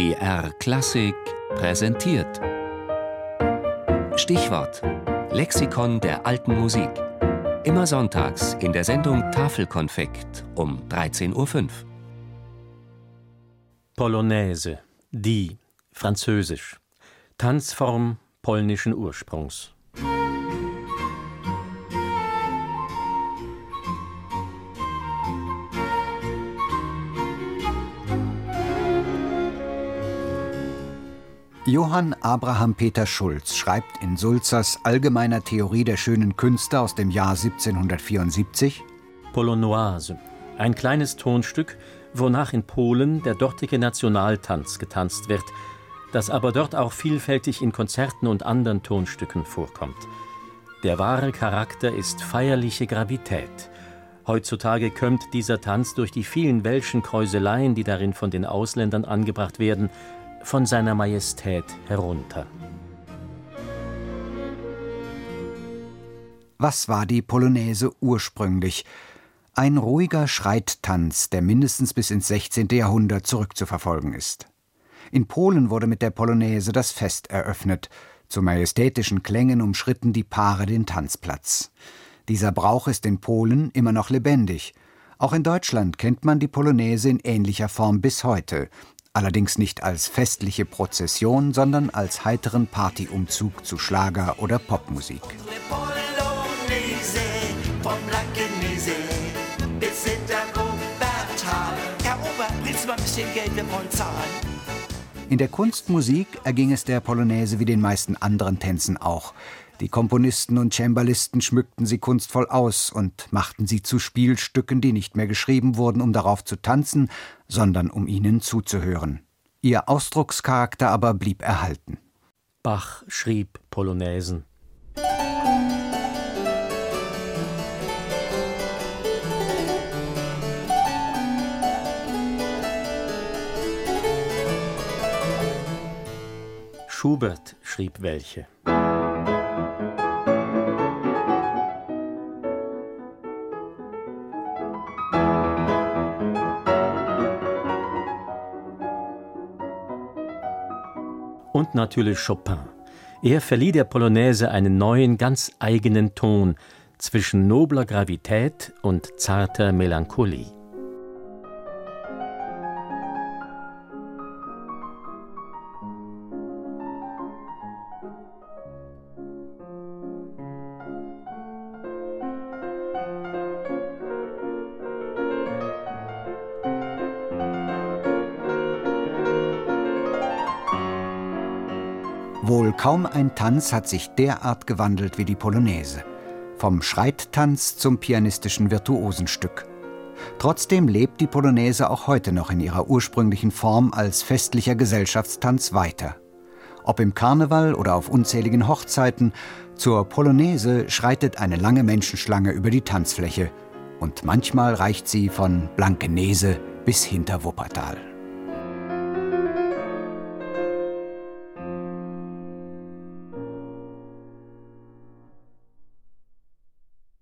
BR Klassik präsentiert. Stichwort: Lexikon der alten Musik. Immer sonntags in der Sendung Tafelkonfekt um 13.05 Uhr. Polonaise, die, französisch. Tanzform polnischen Ursprungs. Johann Abraham Peter Schulz schreibt in Sulzers Allgemeiner Theorie der schönen Künste aus dem Jahr 1774 Polonoise, ein kleines Tonstück, wonach in Polen der dortige Nationaltanz getanzt wird, das aber dort auch vielfältig in Konzerten und anderen Tonstücken vorkommt. Der wahre Charakter ist feierliche Gravität. Heutzutage kömmt dieser Tanz durch die vielen welschen Kräuseleien, die darin von den Ausländern angebracht werden, von seiner Majestät herunter. Was war die Polonaise ursprünglich? Ein ruhiger Schreittanz, der mindestens bis ins 16. Jahrhundert zurückzuverfolgen ist. In Polen wurde mit der Polonaise das Fest eröffnet. Zu majestätischen Klängen umschritten die Paare den Tanzplatz. Dieser Brauch ist in Polen immer noch lebendig. Auch in Deutschland kennt man die Polonaise in ähnlicher Form bis heute, allerdings nicht als festliche Prozession, sondern als heiteren Partyumzug zu Schlager oder Popmusik. In der Kunstmusik erging es der Polonaise wie den meisten anderen Tänzen auch. Die Komponisten und Cembalisten schmückten sie kunstvoll aus und machten sie zu Spielstücken, die nicht mehr geschrieben wurden, um darauf zu tanzen, sondern um ihnen zuzuhören. Ihr Ausdruckscharakter aber blieb erhalten. Bach schrieb Polonaisen. Schubert schrieb welche. Und natürlich Chopin. Er verlieh der Polonaise einen neuen, ganz eigenen Ton zwischen nobler Gravität und zarter Melancholie. Wohl kaum ein Tanz hat sich derart gewandelt wie die Polonaise. Vom Schreittanz zum pianistischen Virtuosenstück. Trotzdem lebt die Polonaise auch heute noch in ihrer ursprünglichen Form als festlicher Gesellschaftstanz weiter. Ob im Karneval oder auf unzähligen Hochzeiten, zur Polonaise schreitet eine lange Menschenschlange über die Tanzfläche und manchmal reicht sie von Blankenese bis hinter Wuppertal.